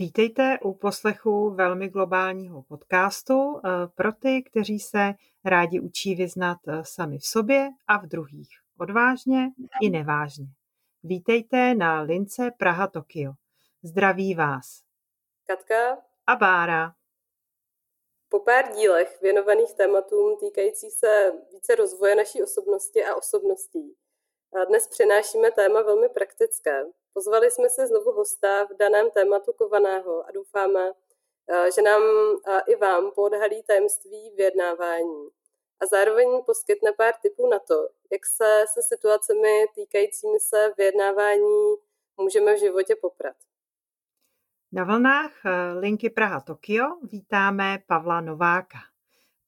Vítejte u poslechu velmi globálního podcastu eh, pro ty, kteří se rádi učí vyznat eh, sami v sobě a v druhých. Odvážně i nevážně. Vítejte na lince Praha-Tokio. Zdraví vás. Katka a Bára. Po pár dílech věnovaných tématům týkajících se více rozvoje naší osobnosti a osobností, dnes přinášíme téma velmi praktické. Pozvali jsme se znovu hosta v daném tématu kovaného a doufáme, eh, že nám eh, i vám poodhalí tajemství vyjednávání a zároveň poskytne pár tipů na to, jak se se situacemi týkajícími se vyjednávání můžeme v životě poprat. Na vlnách eh, linky Praha-Tokio vítáme Pavla Nováka.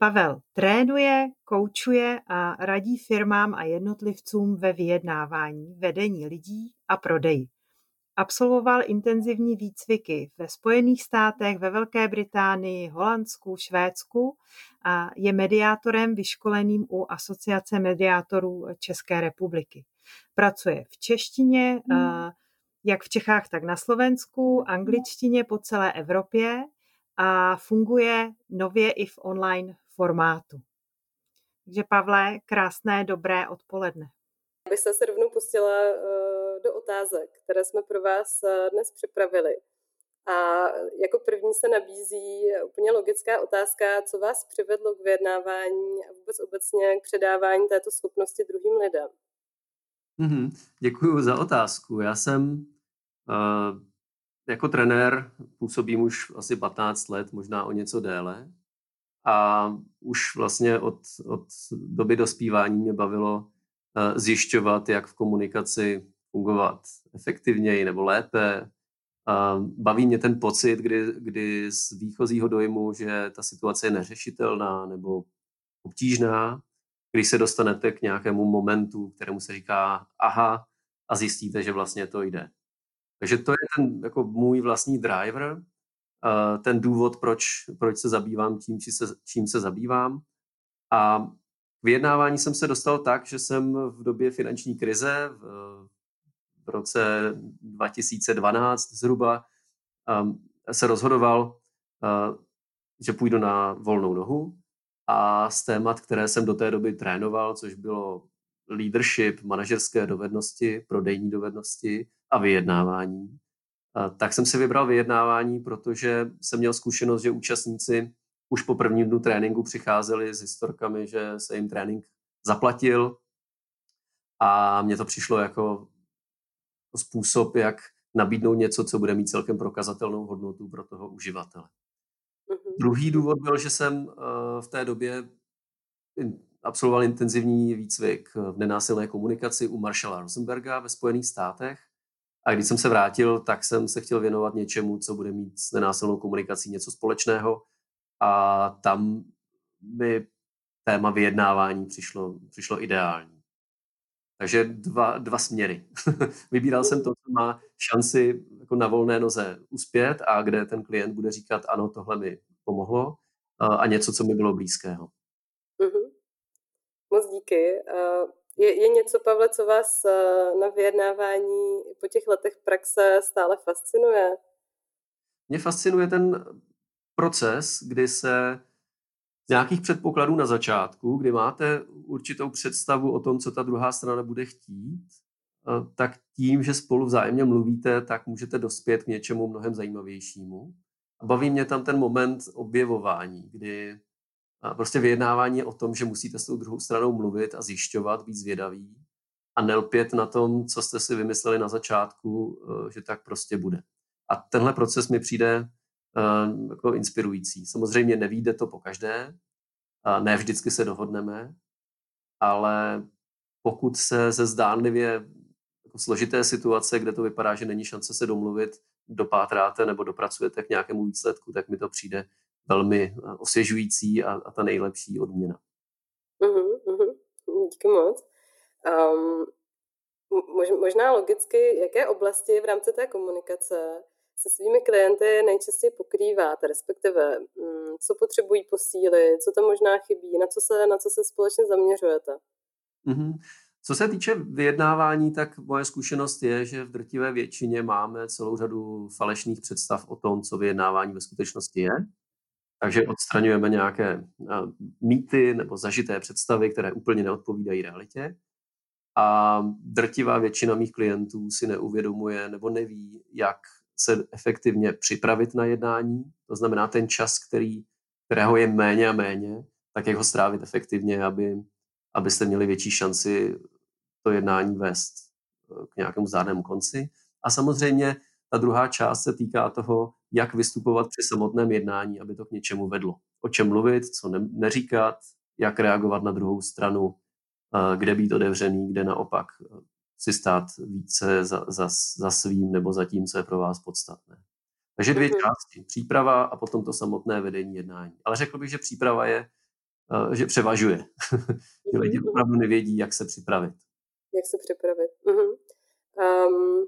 Pavel trénuje, koučuje a radí firmám a jednotlivcům ve vyjednávání, vedení lidí a prodeji. Absolvoval intenzivní výcviky ve Spojených státech, ve Velké Británii, Holandsku, Švédsku a je mediátorem vyškoleným u Asociace mediátorů České republiky. Pracuje v češtině, hmm. jak v Čechách, tak na Slovensku, angličtině po celé Evropě a funguje nově i v online formátu. Takže Pavle, krásné, dobré odpoledne. Bych se rovnou pustila eh, do otázek, které jsme pro vás eh, dnes připravili. A jako první se nabízí úplně logická otázka, co vás přivedlo k vyjednávání a vůbec obecně k předávání této schopnosti druhým lidem. Mm-hmm. Děkuji za otázku. Já jsem uh, jako trenér působím už asi 15 let, možná o něco déle. A už vlastně od, od doby dospívání mě bavilo uh, zjišťovat, jak v komunikaci fungovat efektivněji nebo lépe. Baví mě ten pocit, kdy, kdy z výchozího dojmu, že ta situace je neřešitelná nebo obtížná, když se dostanete k nějakému momentu, kterému se říká aha a zjistíte, že vlastně to jde. Takže to je ten jako můj vlastní driver, ten důvod, proč, proč se zabývám tím, čím se, čím se zabývám. A vyjednávání jsem se dostal tak, že jsem v době finanční krize v, v roce 2012 zhruba um, se rozhodoval, uh, že půjdu na volnou nohu a z témat, které jsem do té doby trénoval, což bylo leadership, manažerské dovednosti, prodejní dovednosti a vyjednávání, tak jsem si vybral vyjednávání, protože jsem měl zkušenost, že účastníci už po prvním dnu tréninku přicházeli s historkami, že se jim trénink zaplatil a mně to přišlo jako způsob, jak nabídnout něco, co bude mít celkem prokazatelnou hodnotu pro toho uživatele. Mm-hmm. Druhý důvod byl, že jsem v té době absolvoval intenzivní výcvik v nenásilné komunikaci u Marshalla Rosenberga ve Spojených státech a když jsem se vrátil, tak jsem se chtěl věnovat něčemu, co bude mít s nenásilnou komunikací něco společného. A tam mi téma vyjednávání přišlo, přišlo ideální. Takže dva, dva směry. Vybíral jsem to, co má šanci jako na volné noze uspět a kde ten klient bude říkat, ano, tohle mi pomohlo a něco, co mi bylo blízkého. Mm-hmm. Moc díky. Je, je něco, Pavle, co vás eh, na vyjednávání po těch letech praxe stále fascinuje? Mě fascinuje ten proces, kdy se z nějakých předpokladů na začátku, kdy máte určitou představu o tom, co ta druhá strana bude chtít, eh, tak tím, že spolu vzájemně mluvíte, tak můžete dospět k něčemu mnohem zajímavějšímu. A baví mě tam ten moment objevování, kdy a prostě vyjednávání je o tom, že musíte s tou druhou stranou mluvit a zjišťovat, být zvědavý a nelpět na tom, co jste si vymysleli na začátku, eh, že tak prostě bude. A tenhle proces mi přijde uh, jako inspirující. Samozřejmě nevíde to po každé, ne vždycky se dohodneme, ale pokud se ze zdánlivě jako složité situace, kde to vypadá, že není šance se domluvit, dopátráte nebo dopracujete k nějakému výsledku, tak mi to přijde velmi eh, osvěžující a, a ta nejlepší odměna. Uh-huh, uh-huh. Díky moc. Um, možná logicky, jaké oblasti v rámci té komunikace se svými klienty nejčastěji pokrýváte, respektive um, co potřebují posílit, co to možná chybí, na co se, na co se společně zaměřujete? Uh-huh. Co se týče vyjednávání, tak moje zkušenost je, že v drtivé většině máme celou řadu falešných představ o tom, co vyjednávání ve skutečnosti je. Takže odstraňujeme nějaké eh, mýty nebo zažité představy, které úplně neodpovídají realitě. A drtivá většina mých klientů si neuvědomuje nebo neví, jak se efektivně připravit na jednání. To znamená ten čas, který, kterého je méně a méně, tak jak ho strávit efektivně, aby, abyste měli větší šanci to jednání vést eh, k nějakému zdárnému konci. A samozřejmě ta druhá část se týká toho, jak vystupovat při samotném jednání, aby to k něčemu vedlo. O čem mluvit, co ne, neříkat, jak reagovat na druhou stranu, kde být otevřený, kde naopak eh, si stát více za, za, za svým nebo za tím, co je pro vás podstatné. Takže dvě mm-hmm. části. Příprava a potom to samotné vedení jednání. Ale řekl bych, že příprava je, že převažuje. že lidi mhm. opravdu nevědí, jak se připravit jak se připravit. Uh-huh. Um,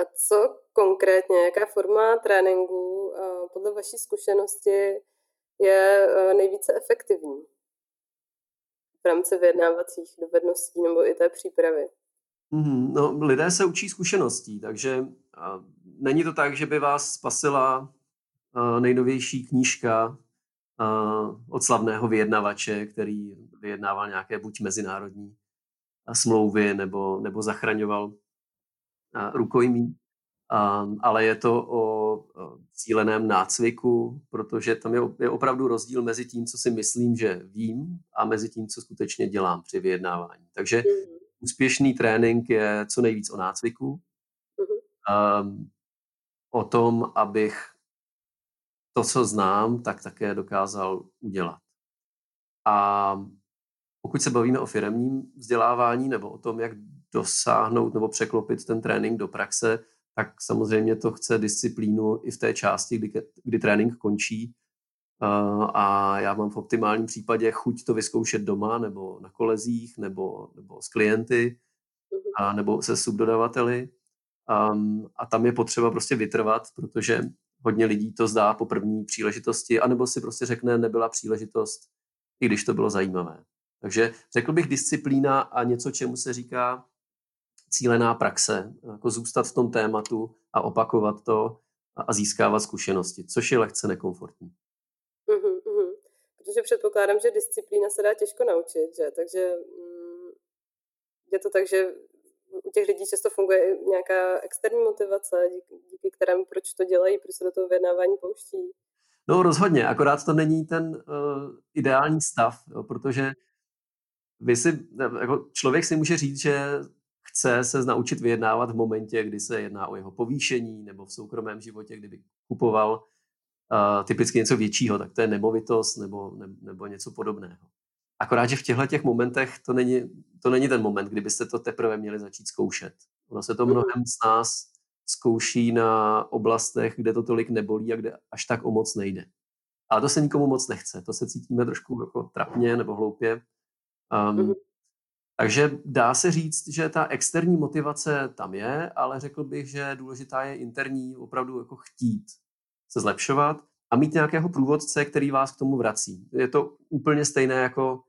a co konkrétně, jaká forma tréninku podle vaší zkušenosti je uh, nejvíce efektivní v rámci vyjednávacích dovedností nebo i té přípravy? Mm-hmm. No, lidé se učí zkušeností, takže není to tak, že by vás spasila uh, nejnovější knížka uh, od slavného vyjednavače, který vyjednával nějaké buď mezinárodní smlouvy nebo, nebo zachraňoval rukojmí. Ale je to o cíleném nácviku, protože tam je, je opravdu rozdíl mezi tím, co si myslím, že vím, a mezi tím, co skutečně dělám při vyjednávání. Takže mm. úspěšný trénink je co nejvíc o nácviku, um, o tom, abych to, co znám, tak také dokázal udělat. A pokud se bavíme o firemním vzdělávání nebo o tom, jak dosáhnout nebo překlopit ten trénink do praxe, tak samozřejmě to chce disciplínu i v té části, kdy, kdy trénink končí. A já mám v optimálním případě chuť to vyzkoušet doma nebo na kolezích nebo, nebo s klienty a nebo se subdodavateli. Um, a tam je potřeba prostě vytrvat, protože hodně lidí to zdá po první příležitosti, anebo si prostě řekne, nebyla příležitost, i když to bylo zajímavé. Takže řekl bych disciplína a něco, čemu se říká cílená praxe, jako zůstat v tom tématu a opakovat to a získávat zkušenosti, což je lehce nekomfortní. Uhum, uhum. Protože předpokládám, že disciplína se dá těžko naučit, že? takže mm, je to tak, že u těch lidí často funguje i nějaká externí motivace, díky, díky kterému proč to dělají, proč se do toho vyjednávání pouští. No rozhodně, akorát to není ten uh, ideální stav, jo, protože vy si, jako člověk si může říct, že chce se naučit vyjednávat v momentě, kdy se jedná o jeho povýšení nebo v soukromém životě, kdyby kupoval uh, typicky něco většího, tak to je nemovitost nebo, ne, nebo něco podobného. Akorát, že v těchto těch momentech to není, to není ten moment, kdybyste to teprve měli začít zkoušet. Ono se to mhm. mnohem z nás zkouší na oblastech, kde to tolik nebolí a kde až tak o moc nejde. Ale to se nikomu moc nechce. To se cítíme trošku jako trapně nebo hloupě. Um, mm-hmm. Takže dá se říct, že ta externí motivace tam je, ale řekl bych, že důležitá je interní, opravdu jako chtít se zlepšovat a mít nějakého průvodce, který vás k tomu vrací. Je to úplně stejné jako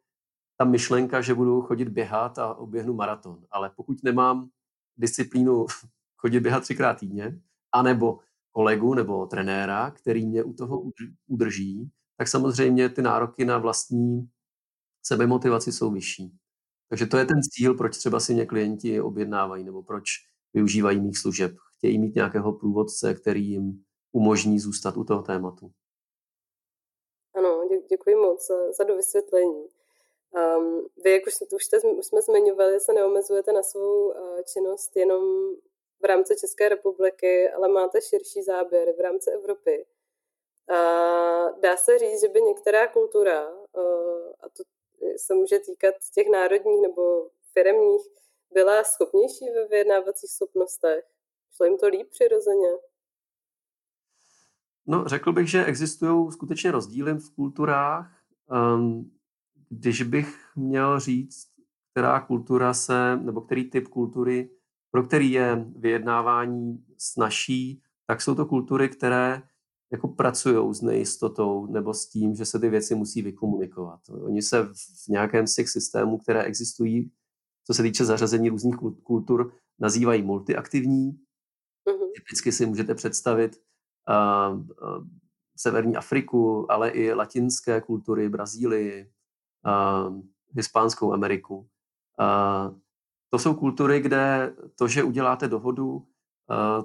ta myšlenka, že budu chodit běhat a oběhnu maraton. Ale pokud nemám disciplínu chodit běhat třikrát týdně, anebo kolegu nebo trenéra, který mě u toho udrží, tak samozřejmě ty nároky na vlastní sebemotivaci jsou vyšší. Takže to je ten cíl, proč třeba si mě klienti objednávají nebo proč využívají mých služeb. Chtějí mít nějakého průvodce, který jim umožní zůstat u toho tématu. Ano, dě, děkuji moc za, za dovysvětlení. Um, vy, jak už, už, jste, už jsme zmiňovali, se neomezujete na svou uh, činnost jenom v rámci České republiky, ale máte širší záběr v rámci Evropy. Uh, dá se říct, že by některá kultura, uh, a to se může týkat těch národních nebo firemních, byla schopnější ve vyjednávacích schopnostech? Šlo jim to líp přirozeně? No, řekl bych, že existují skutečně rozdíly v kulturách. Um, když bych měl říct, která kultura se, nebo který typ kultury, pro který je vyjednávání snažší, tak jsou to kultury, které jako pracují s nejistotou nebo s tím, že se ty věci musí vykomunikovat. Oni se v nějakém z těch systémů, které existují co se týče zařazení různých kultur, nazývají multiaktivní. Mm-hmm. Typicky si můžete představit uh, uh, Severní Afriku, ale i latinské kultury, Brazílii, uh, Hispánskou Ameriku. Uh, to jsou kultury, kde to, že uděláte dohodu,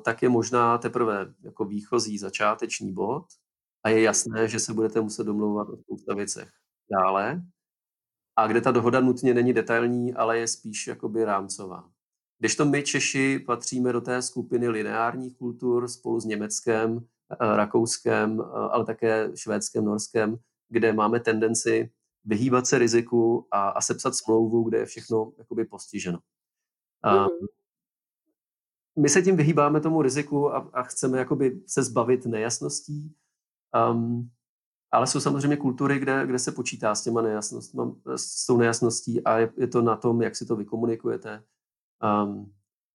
tak je možná teprve jako výchozí začáteční bod a je jasné, že se budete muset domlouvat o spousta věcech dále a kde ta dohoda nutně není detailní, ale je spíš jakoby rámcová. Když to my Češi patříme do té skupiny lineárních kultur spolu s Německem, eh, Rakouskem, eh, ale také Švédskem, Norskem, kde máme tendenci vyhýbat se riziku a, a sepsat smlouvu, kde je všechno jakoby postiženo. Mm-hmm. My se tím vyhýbáme tomu riziku a, a chceme jakoby se zbavit nejasností. Um, ale jsou samozřejmě kultury, kde, kde se počítá s těma nejasnostmi, s tou nejasností a je, je to na tom, jak si to vykomunikujete, um,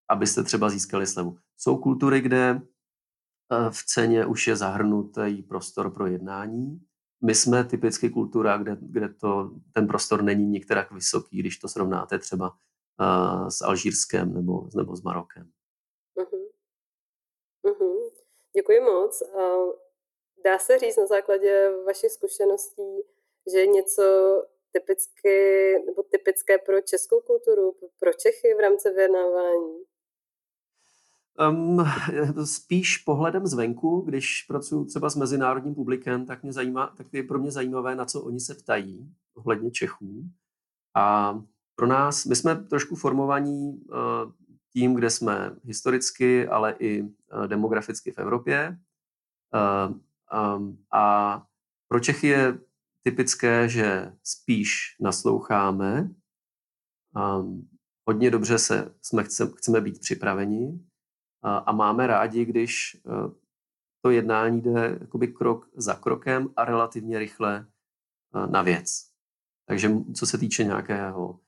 abyste třeba získali slevu. Jsou kultury, kde uh, v ceně už je zahrnutý prostor pro jednání. My jsme typicky kultura, kde, kde to, ten prostor není některak vysoký, když to srovnáte třeba uh, s Alžírskem nebo, nebo s Marokem. Uh-huh. Děkuji moc. Dá se říct na základě vašich zkušeností, že něco typicky, nebo typické pro českou kulturu, pro Čechy v rámci vyjednávání? Um, spíš pohledem zvenku, když pracuji třeba s mezinárodním publikem, tak, mě zajímá, tak je pro mě zajímavé, na co oni se ptají ohledně Čechů. A pro nás, my jsme trošku formovaní uh, tím, kde jsme historicky, ale i uh, demograficky v Evropě. Uh, Um, a pro Čechy je typické, že spíš nasloucháme, um, hodně dobře se, jsme, chce, chceme být připraveni a, a máme rádi, když to jednání jde jakoby krok za krokem a relativně rychle na věc. Takže co se týče nějakého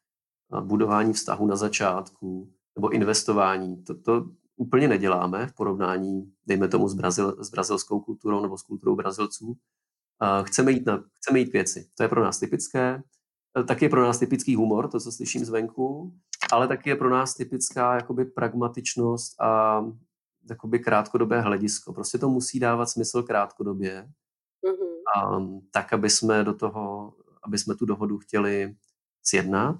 budování vztahu na začátku nebo investování, to, to úplně neděláme v porovnání, dejme tomu, s, Brazil, s brazilskou kulturou nebo s kulturou Brazilců. Chceme jít, na, chceme jít věci. To je pro nás typické. Taky je pro nás typický humor, to, co slyším zvenku, ale taky je pro nás typická jakoby pragmatičnost a jakoby krátkodobé hledisko. Prostě to musí dávat smysl krátkodobě, mm-hmm. a, tak, aby jsme do toho, aby jsme tu dohodu chtěli sjednat.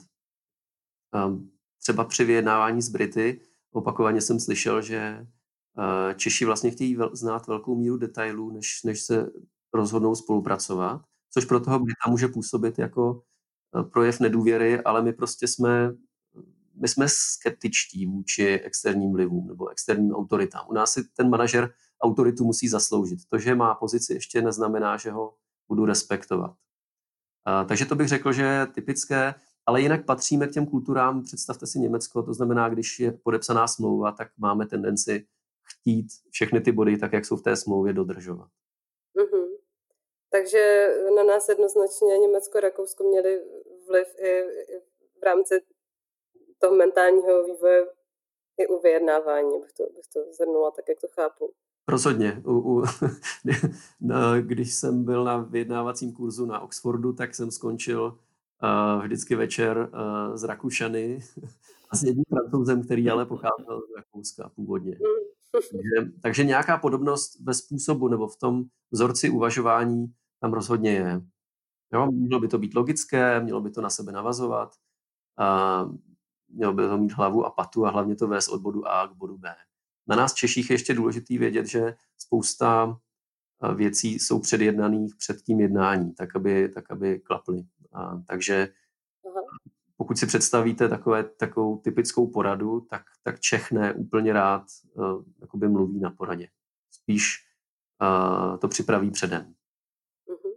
A, třeba při vyjednávání s Brity opakovaně jsem slyšel, že eh, Češi vlastně chtějí znát velkou míru detailů, než, než se rozhodnou spolupracovat, což pro toho Brita může působit jako eh, projev nedůvěry, ale my prostě jsme, my jsme skeptičtí vůči externím vlivům nebo externím autoritám. U nás si ten manažer autoritu musí zasloužit. To, že má pozici, ještě neznamená, že ho budu respektovat. A, takže to bych řekl, že je typické. Ale jinak patříme k těm kulturám, představte si Německo, to znamená, když je podepsaná smlouva, tak máme tendenci chtít všechny ty body, tak jak jsou v té smlouvě, dodržovat. Mm-hmm. Takže na nás jednoznačně Německo a Rakousko měli vliv i, i v rámci toho mentálního vývoje i u vyjednávání, bych to, bych to zhrnula tak, jak to chápu. Rozhodně. U, u, když jsem byl na vyjednávacím kurzu na Oxfordu, tak jsem skončil vždycky večer uh, z Rakušany a s jedním francouzem, který ale pocházel z Rakouska původně. Takže, takže nějaká podobnost ve způsobu nebo v tom vzorci uvažování tam rozhodně je. Jo, mělo by to být logické, mělo by to na sebe navazovat, a mělo by to mít hlavu a patu a hlavně to vést od bodu A k bodu B. Na nás Češích je ještě důležitý vědět, že spousta věcí jsou předjednaných před tím jednání, tak aby, tak aby klaply. A, takže pokud si představíte takové, takovou typickou poradu, tak, tak Čech ne úplně rád uh, jakoby mluví na poradě. Spíš uh, to připraví předem. Uh-huh.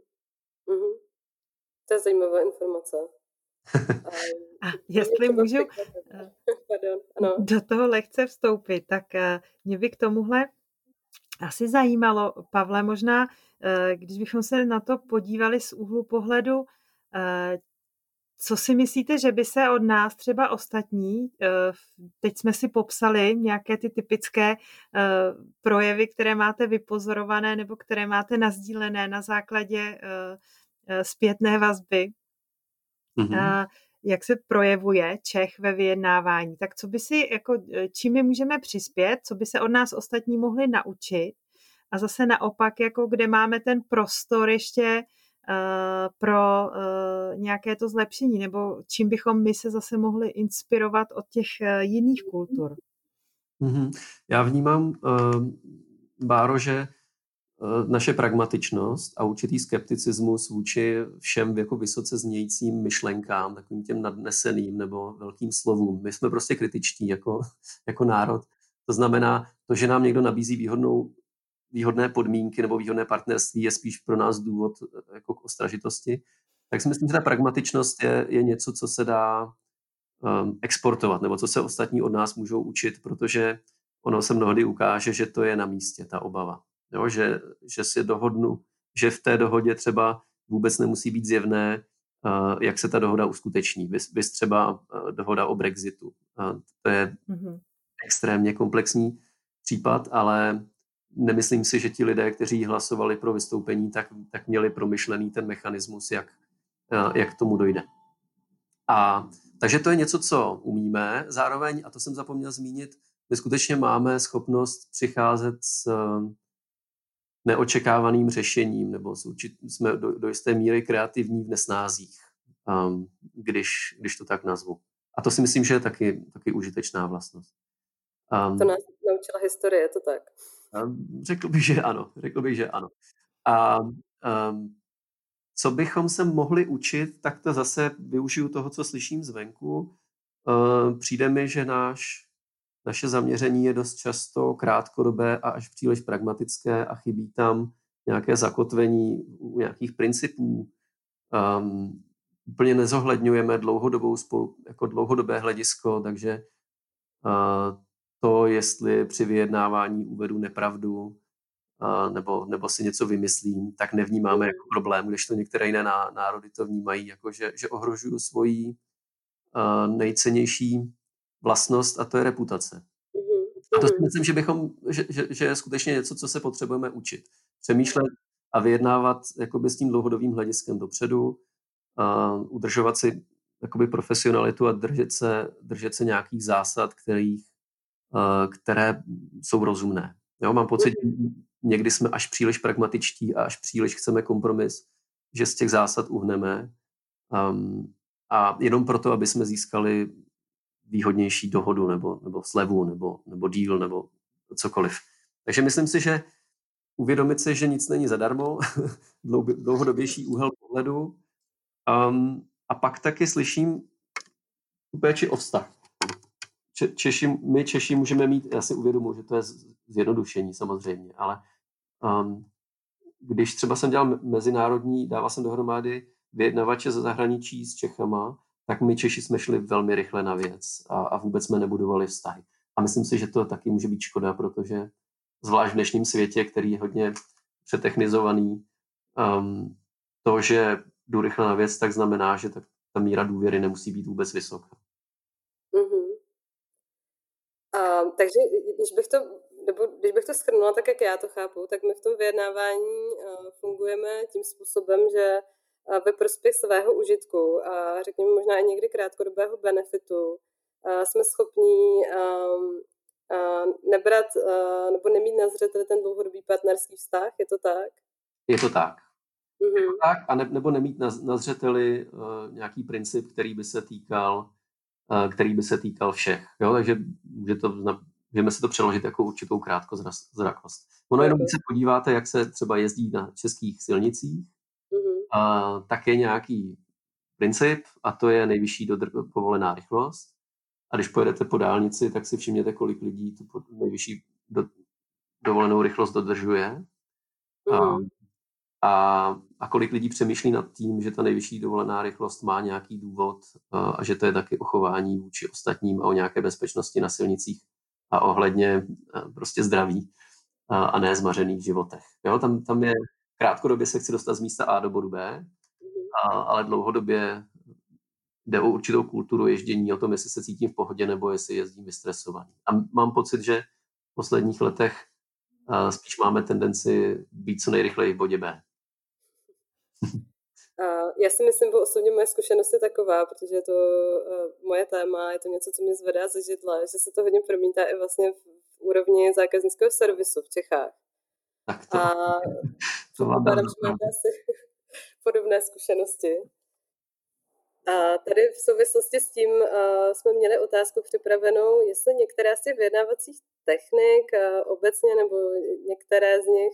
Uh-huh. To je zajímavá informace. A jestli můžu Pardon, ano. do toho lehce vstoupit, tak mě by k tomuhle asi zajímalo, Pavle, možná, když bychom se na to podívali z úhlu pohledu Eh, co si myslíte, že by se od nás třeba ostatní, eh, teď jsme si popsali nějaké ty typické eh, projevy, které máte vypozorované nebo které máte nazdílené na základě zpětné vazby. Mm-hmm. jak se projevuje Čech ve vyjednávání. Tak co by si, jako, čím my můžeme přispět, co by se od nás ostatní mohli naučit a zase naopak, jako kde máme ten prostor ještě pro uh, nějaké to zlepšení, nebo čím bychom my se zase mohli inspirovat od těch uh, jiných kultur. Mm-hmm. Já vnímám, Báro, že naše pragmatičnost a určitý skepticismus vůči všem jako vysoce znějícím myšlenkám, takovým těm nadneseným nebo velkým slovům. My jsme prostě kritičtí jako, jako národ. To znamená, to, že nám někdo nabízí výhodnou výhodné podmínky nebo výhodné partnerství je spíš pro nás důvod eh, jako k ostražitosti. Tak si myslím, že ta pragmatičnost je, je něco, co se dá um, exportovat, nebo co se ostatní od nás můžou učit, protože ono se mnohdy ukáže, že to je na místě, ta obava. Jo, že, že si dohodnu, že v té dohodě třeba vůbec nemusí být zjevné, uh, jak se ta dohoda uskuteční. Vys třeba uh, dohoda o Brexitu. Uh, to je mm-hmm. extrémně komplexní případ, ale nemyslím si, že ti lidé, kteří hlasovali pro vystoupení, tak, tak měli promyšlený ten mechanismus, jak, eh, jak k tomu dojde. A takže to je něco, co umíme. Zároveň, a to jsem zapomněl zmínit, my skutečně máme schopnost přicházet s eh, neočekávaným řešením, nebo jsme do, do jisté míry kreativní v nesnázích, um, když, když to tak nazvu. A to si myslím, že je taky, taky užitečná vlastnost. Um, to nás naučila historie, je to tak? Řekl bych, že ano. Řekl bych, že ano. A um, co bychom se mohli učit, tak to zase využiju toho, co slyším zvenku. Uh, přijde mi, že náš, naše zaměření je dost často krátkodobé a až příliš pragmatické a chybí tam nějaké zakotvení u nějakých principů. Um, úplně nezohledňujeme dlouhodobou spolu, jako dlouhodobé hledisko, takže uh, to, jestli při vyjednávání uvedu nepravdu nebo, nebo si něco vymyslím, tak nevnímáme jako problém, když to některé jiné národy to vnímají, jako že, že ohrožuju svoji nejcennější vlastnost a to je reputace. A to si myslím, že, bychom, že, že, že je skutečně něco, co se potřebujeme učit. Přemýšlet a vyjednávat jakoby s tím dlouhodobým hlediskem dopředu, a udržovat si jakoby profesionalitu a držet se, držet se nějakých zásad, kterých které jsou rozumné. Jo, mám pocit, že někdy jsme až příliš pragmatičtí a až příliš chceme kompromis, že z těch zásad uhneme um, a jenom proto, aby jsme získali výhodnější dohodu nebo, nebo slevu nebo, nebo díl nebo cokoliv. Takže myslím si, že uvědomit si, že nic není zadarmo, dlouhodobější úhel pohledu um, a pak taky slyším tu péči o vztah. Češi, my Češi můžeme mít, já si uvědomuji, že to je zjednodušení samozřejmě, ale um, když třeba jsem dělal mezinárodní, dával jsem dohromady vyjednavače ze zahraničí s Čechama, tak my Češi jsme šli velmi rychle na věc a, a vůbec jsme nebudovali vztahy. A myslím si, že to taky může být škoda, protože zvlášť v dnešním světě, který je hodně přetechnizovaný, um, to, že jdu rychle na věc, tak znamená, že tak ta míra důvěry nemusí být vůbec vysoká. A, takže když bych to nebo když bych to schrnula tak, jak já to chápu, tak my v tom vyjednávání fungujeme tím způsobem, že ve prospěch svého užitku a řekněme možná i někdy krátkodobého benefitu jsme schopní um, nebrat nebo nemít na zřeteli ten dlouhodobý partnerský vztah, je to tak? Je to tak. Mm-hmm. Je to tak, a ne, nebo nemít na, na zřeteli uh, nějaký princip, který by se týkal který by se týkal všech. Jo? Takže může to, můžeme se to přeložit jako určitou krátkozrakost. Ono jenom, když se podíváte, jak se třeba jezdí na českých silnicích, mm-hmm. a, tak je nějaký princip a to je nejvyšší dodr- povolená rychlost. A když pojedete po dálnici, tak si všimněte, kolik lidí tu nejvyšší do, dovolenou rychlost dodržuje. Mm-hmm. A, a kolik lidí přemýšlí nad tím, že ta nejvyšší dovolená rychlost má nějaký důvod a že to je taky o chování vůči ostatním a o nějaké bezpečnosti na silnicích a ohledně prostě zdraví a, a ne zmařených životech. Jo, tam, tam je krátkodobě se chci dostat z místa A do bodu B, a, ale dlouhodobě jde o určitou kulturu ježdění, o tom, jestli se cítím v pohodě nebo jestli jezdím vystresovaný. A mám pocit, že v posledních letech spíš máme tendenci být co nejrychleji v bodě B. Já si myslím, že osobně moje zkušenost je taková, protože je to moje téma, je to něco, co mě zvedá ze židla, že se to hodně promítá i vlastně v úrovni zákaznického servisu v Čechách. Tak to, a to předpokládám, že máte asi podobné zkušenosti. A tady v souvislosti s tím uh, jsme měli otázku připravenou, jestli některé z těch vyjednávacích technik uh, obecně nebo některé z nich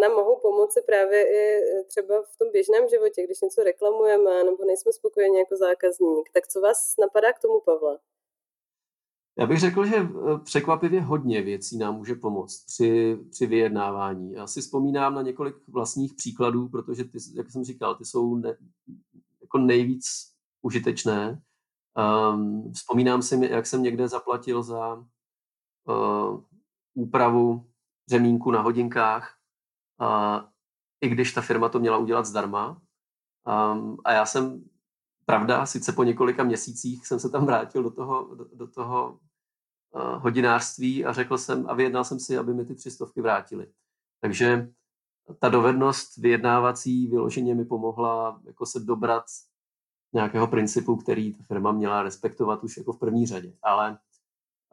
nám mohou pomoci právě i třeba v tom běžném životě, když něco reklamujeme nebo nejsme spokojeni jako zákazník. Tak co vás napadá k tomu, Pavla? Já bych řekl, že překvapivě hodně věcí nám může pomoct při, při vyjednávání. Já si vzpomínám na několik vlastních příkladů, protože ty, jak jsem říkal, ty jsou ne, jako nejvíc užitečné. Um, vzpomínám si, jak jsem někde zaplatil za uh, úpravu řemínku na hodinkách, uh, i když ta firma to měla udělat zdarma. Um, a já jsem, pravda, sice po několika měsících jsem se tam vrátil do toho, do, do toho uh, hodinářství a řekl jsem a vyjednal jsem si, aby mi ty tři stovky vrátili. Takže ta dovednost vyjednávací vyloženě mi pomohla jako se dobrat nějakého principu, který ta firma měla respektovat už jako v první řadě. Ale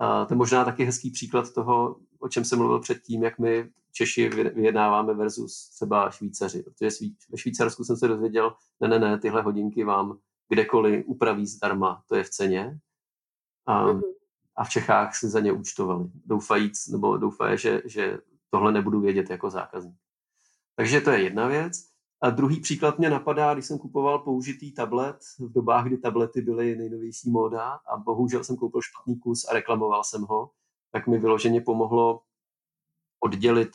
uh, to je možná taky hezký příklad toho, o čem jsem mluvil předtím, jak my Češi vyjednáváme versus třeba Švýcaři. Protože ve Švýcarsku jsem se dozvěděl, ne, ne, ne, tyhle hodinky vám kdekoliv upraví zdarma, to je v ceně. Um, a v Čechách si za ně účtovali, doufajíc, nebo doufaje, že, že tohle nebudu vědět jako zákazník. Takže to je jedna věc. A druhý příklad mě napadá, když jsem kupoval použitý tablet v dobách, kdy tablety byly nejnovější móda a bohužel jsem koupil špatný kus a reklamoval jsem ho, tak mi vyloženě pomohlo oddělit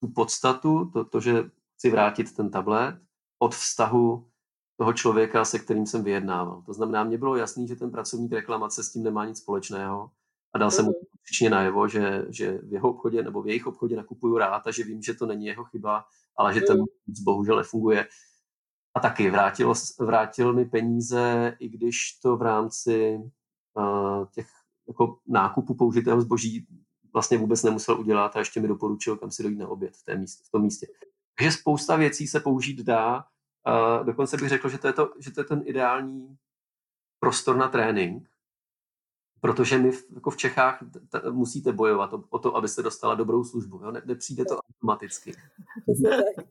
tu podstatu, to, to že chci vrátit ten tablet, od vztahu toho člověka, se kterým jsem vyjednával. To znamená, mně bylo jasný, že ten pracovník reklamace s tím nemá nic společného a dal jsem mu skutečně mhm. najevo, že, že v jeho obchodě nebo v jejich obchodě nakupuju rád a že vím, že to není jeho chyba, ale že ten mhm. bohužel nefunguje. A taky vrátil, vrátil mi peníze, i když to v rámci uh, těch jako nákupu použitého zboží vlastně vůbec nemusel udělat a ještě mi doporučil, kam si dojít na oběd v, té místě, v tom místě. Takže spousta věcí se použít dá. Uh, dokonce bych řekl, že to, je to, že to je ten ideální prostor na trénink, protože my v, jako v Čechách t- musíte bojovat o, o to, abyste dostala dobrou službu. Jo? Ne, nepřijde to automaticky.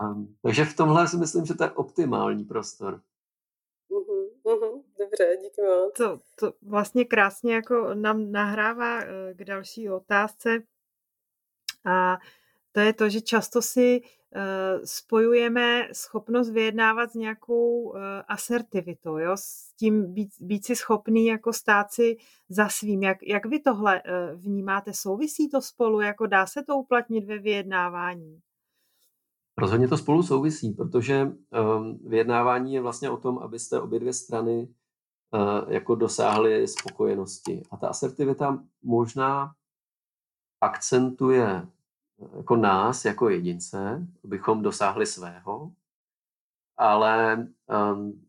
um, takže v tomhle si myslím, že to je optimální prostor. Mm-hmm, dobře, díky moc. To, to vlastně krásně jako nám nahrává eh, k další otázce. A to je to, že často si uh, spojujeme schopnost vyjednávat s nějakou uh, asertivitou, jo? s tím být, být si schopný jako stát si za svým. Jak, jak vy tohle uh, vnímáte? Souvisí to spolu? Jako dá se to uplatnit ve vyjednávání? Rozhodně to spolu souvisí, protože um, vyjednávání je vlastně o tom, abyste obě dvě strany jako dosáhly spokojenosti. A ta asertivita možná akcentuje jako nás, jako jedince, abychom dosáhli svého, ale um,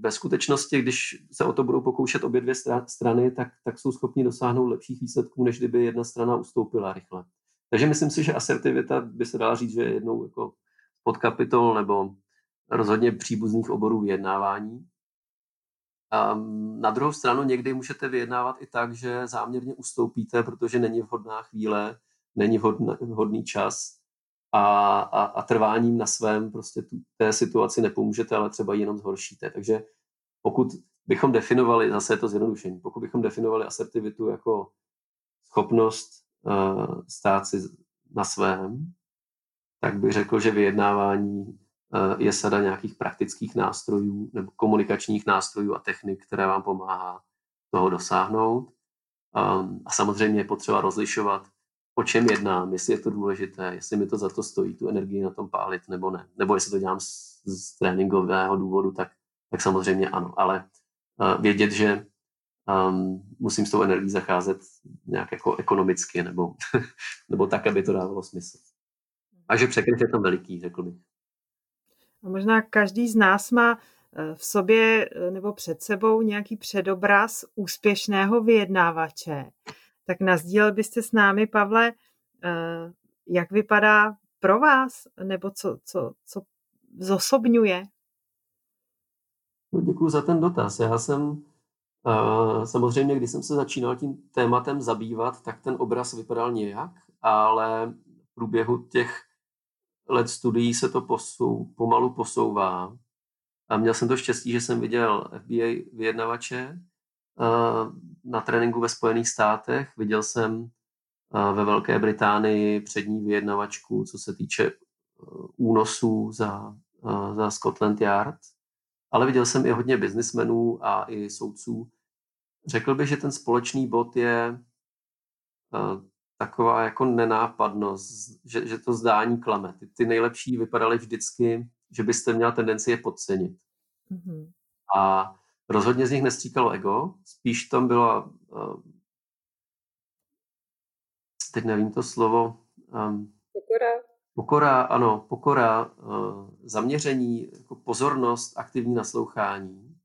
ve skutečnosti, když se o to budou pokoušet obě dvě strany, tak, tak jsou schopni dosáhnout lepších výsledků, než kdyby jedna strana ustoupila rychle. Takže myslím si, že asertivita by se dala říct, že je jednou jako podkapitol nebo rozhodně příbuzných oborů vyjednávání. A na druhou stranu někdy můžete vyjednávat i tak, že záměrně ustoupíte, protože není vhodná chvíle, není vhodný, čas a, a, a trváním na svém prostě tu, té situaci nepomůžete, ale třeba jenom zhoršíte. Takže pokud bychom definovali, zase je to zjednodušení, pokud bychom definovali asertivitu jako schopnost uh, stát si na svém, tak bych řekl, že vyjednávání uh, je sada nějakých praktických nástrojů nebo komunikačních nástrojů a technik, které vám pomáhá toho dosáhnout. Um, a samozřejmě je potřeba rozlišovat o čem jednám, jestli je to důležité, jestli mi to za to stojí, tu energii na tom pálit nebo ne. Nebo jestli to dělám z, z tréninkového důvodu, tak, tak samozřejmě ano. Ale uh, vědět, že um, musím s tou energií zacházet nějak jako ekonomicky nebo, nebo tak, aby to dávalo smysl. Takže překryv je tam veliký, řekl bych. A možná každý z nás má eh, v sobě eh, nebo před sebou nějaký předobraz úspěšného vyjednávače tak nazdílel byste s námi, Pavle, eh, jak vypadá pro vás, nebo co, co, co zosobňuje? No, děkuji za ten dotaz. Já jsem uh, samozřejmě, když jsem se začínal tím tématem zabývat, tak ten obraz vypadal nějak, ale v průběhu těch let studií se to posou, pomalu posouvá. A měl jsem to štěstí, že jsem viděl FBI vyjednavače na tréninku ve Spojených státech. Viděl jsem ve Velké Británii přední vyjednavačku, co se týče uh, únosů za, za Scotland Yard ale viděl jsem i hodně biznismenů a i soudců. Řekl bych, že ten společný bod je uh, taková jako nenápadnost, že, že to zdání klame. Ty, ty nejlepší vypadaly vždycky, že byste měla tendenci je podcenit. Mm-hmm. A rozhodně z nich nestříkalo ego, spíš tam byla, uh, teď nevím to slovo, um, Pokora, ano, pokora, eh, zaměření, jako pozornost, aktivní naslouchání.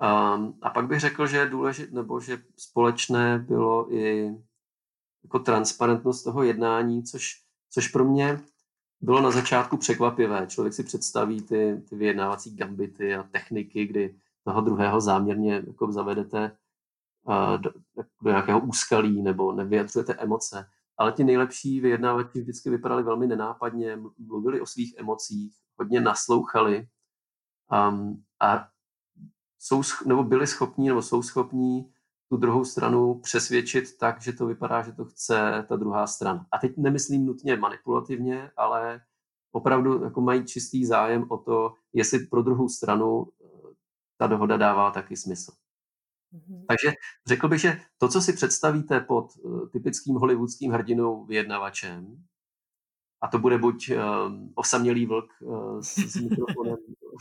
Ehm, a pak bych řekl, že je důležité, nebo že společné bylo i jako transparentnost toho jednání, což, což pro mě bylo na začátku překvapivé. Člověk si představí ty, ty vyjednávací gambity a techniky, kdy toho druhého záměrně jako zavedete uh, do, do nějakého úskalí nebo nevyjadřujete emoce ale ti nejlepší vyjednávači vždycky vypadali velmi nenápadně, mluvili o svých emocích, hodně naslouchali um, a jsou, nebo byli schopní, nebo jsou schopní tu druhou stranu přesvědčit tak, že to vypadá, že to chce ta druhá strana. A teď nemyslím nutně manipulativně, ale opravdu jako mají čistý zájem o to, jestli pro druhou stranu eh, ta dohoda dává taky smysl. Mm-hmm. Takže řekl bych, že to, co si představíte pod uh, typickým hollywoodským hrdinou vyjednavačem, a to bude buď uh, osamělý vlk uh, s, s mikrofonem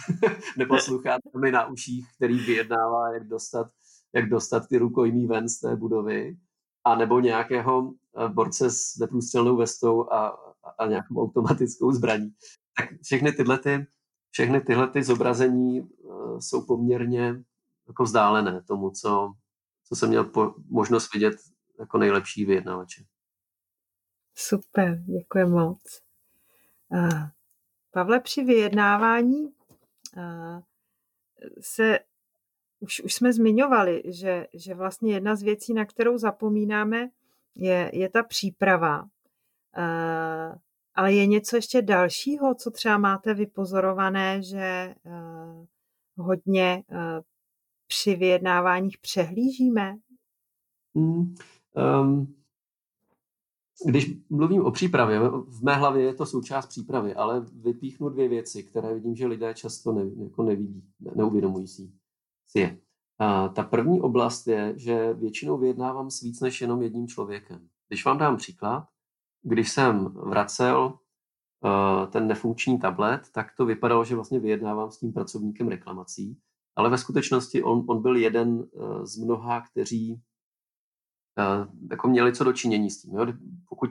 nebo sluchátkami na uších, který vyjednává, jak dostat, jak dostat ty rukojmí ven z té budovy, a nebo nějakého uh, borce s neprůstřelnou vestou a, a, a nějakou automatickou zbraní. Tak všechny tyhle, ty, všechny tyhle ty zobrazení jsou poměrně jako vzdálené tomu, co, co jsem měl po, možnost vidět jako nejlepší vyjednavače. Super, děkuji moc. Uh, Pavle, při vyjednávání uh, se už, už jsme zmiňovali, že, že vlastně jedna z věcí, na kterou zapomínáme, je, je ta příprava. Uh, ale je něco ještě dalšího, co třeba máte vypozorované, že uh, hodně uh, při vyjednáváních přehlížíme? Mm, um, když mluvím o přípravě, v mé hlavě je to součást přípravy, ale vypíchnu dvě věci, které vidím, že lidé často ne, jako nevidí, neuvědomují si, je. A ta první oblast je, že většinou vyjednávám s víc než jenom jedním člověkem. Když vám dám příklad, když jsem vracel ten nefunkční tablet, tak to vypadalo, že vlastně vyjednávám s tím pracovníkem reklamací, ale ve skutečnosti on, on byl jeden eh, z mnoha, kteří eh, jako měli co dočinění s tím. Jo? Pokud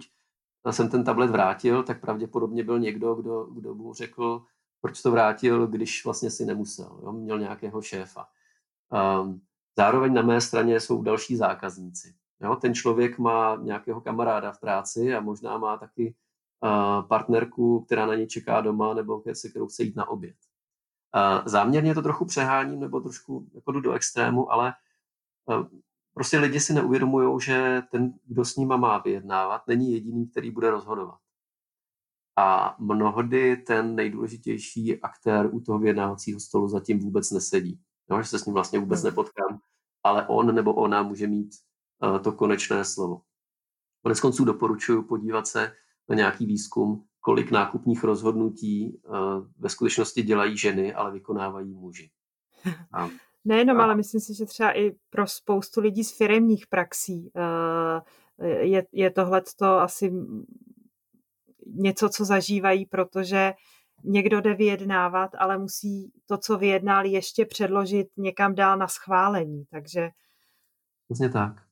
jsem ten tablet vrátil, tak pravděpodobně byl někdo, kdo, kdo mu řekl, proč to vrátil, když vlastně si nemusel. Jo? Měl nějakého šéfa. Ehm, zároveň na mé straně jsou další zákazníci. Jo? Ten člověk má nějakého kamaráda v práci a možná má taky partnerku, která na něj čeká doma nebo se kterou chce jít na oběd. Záměrně to trochu přeháním nebo trošku jako jdu do extrému, ale e, prostě lidi si neuvědomují, že ten, kdo s nima má vyjednávat, není jediný, který bude rozhodovat. A mnohdy ten nejdůležitější aktér u toho vyjednávacího stolu zatím vůbec nesedí. No, že se s ním vlastně vůbec hmm. nepotkám, ale on nebo ona může mít uh, to konečné slovo. Konec konců doporučuji podívat se na nějaký výzkum, kolik nákupních rozhodnutí uh, ve skutečnosti dělají ženy, ale vykonávají muži. A, Nejenom, a... ale myslím si, že třeba i pro spoustu lidí z firemních praxí uh, je, je tohle asi něco, co zažívají, protože někdo jde vyjednávat, ale musí to, co vyjednal, ještě předložit někam dál na schválení. Takže... Přesně tak.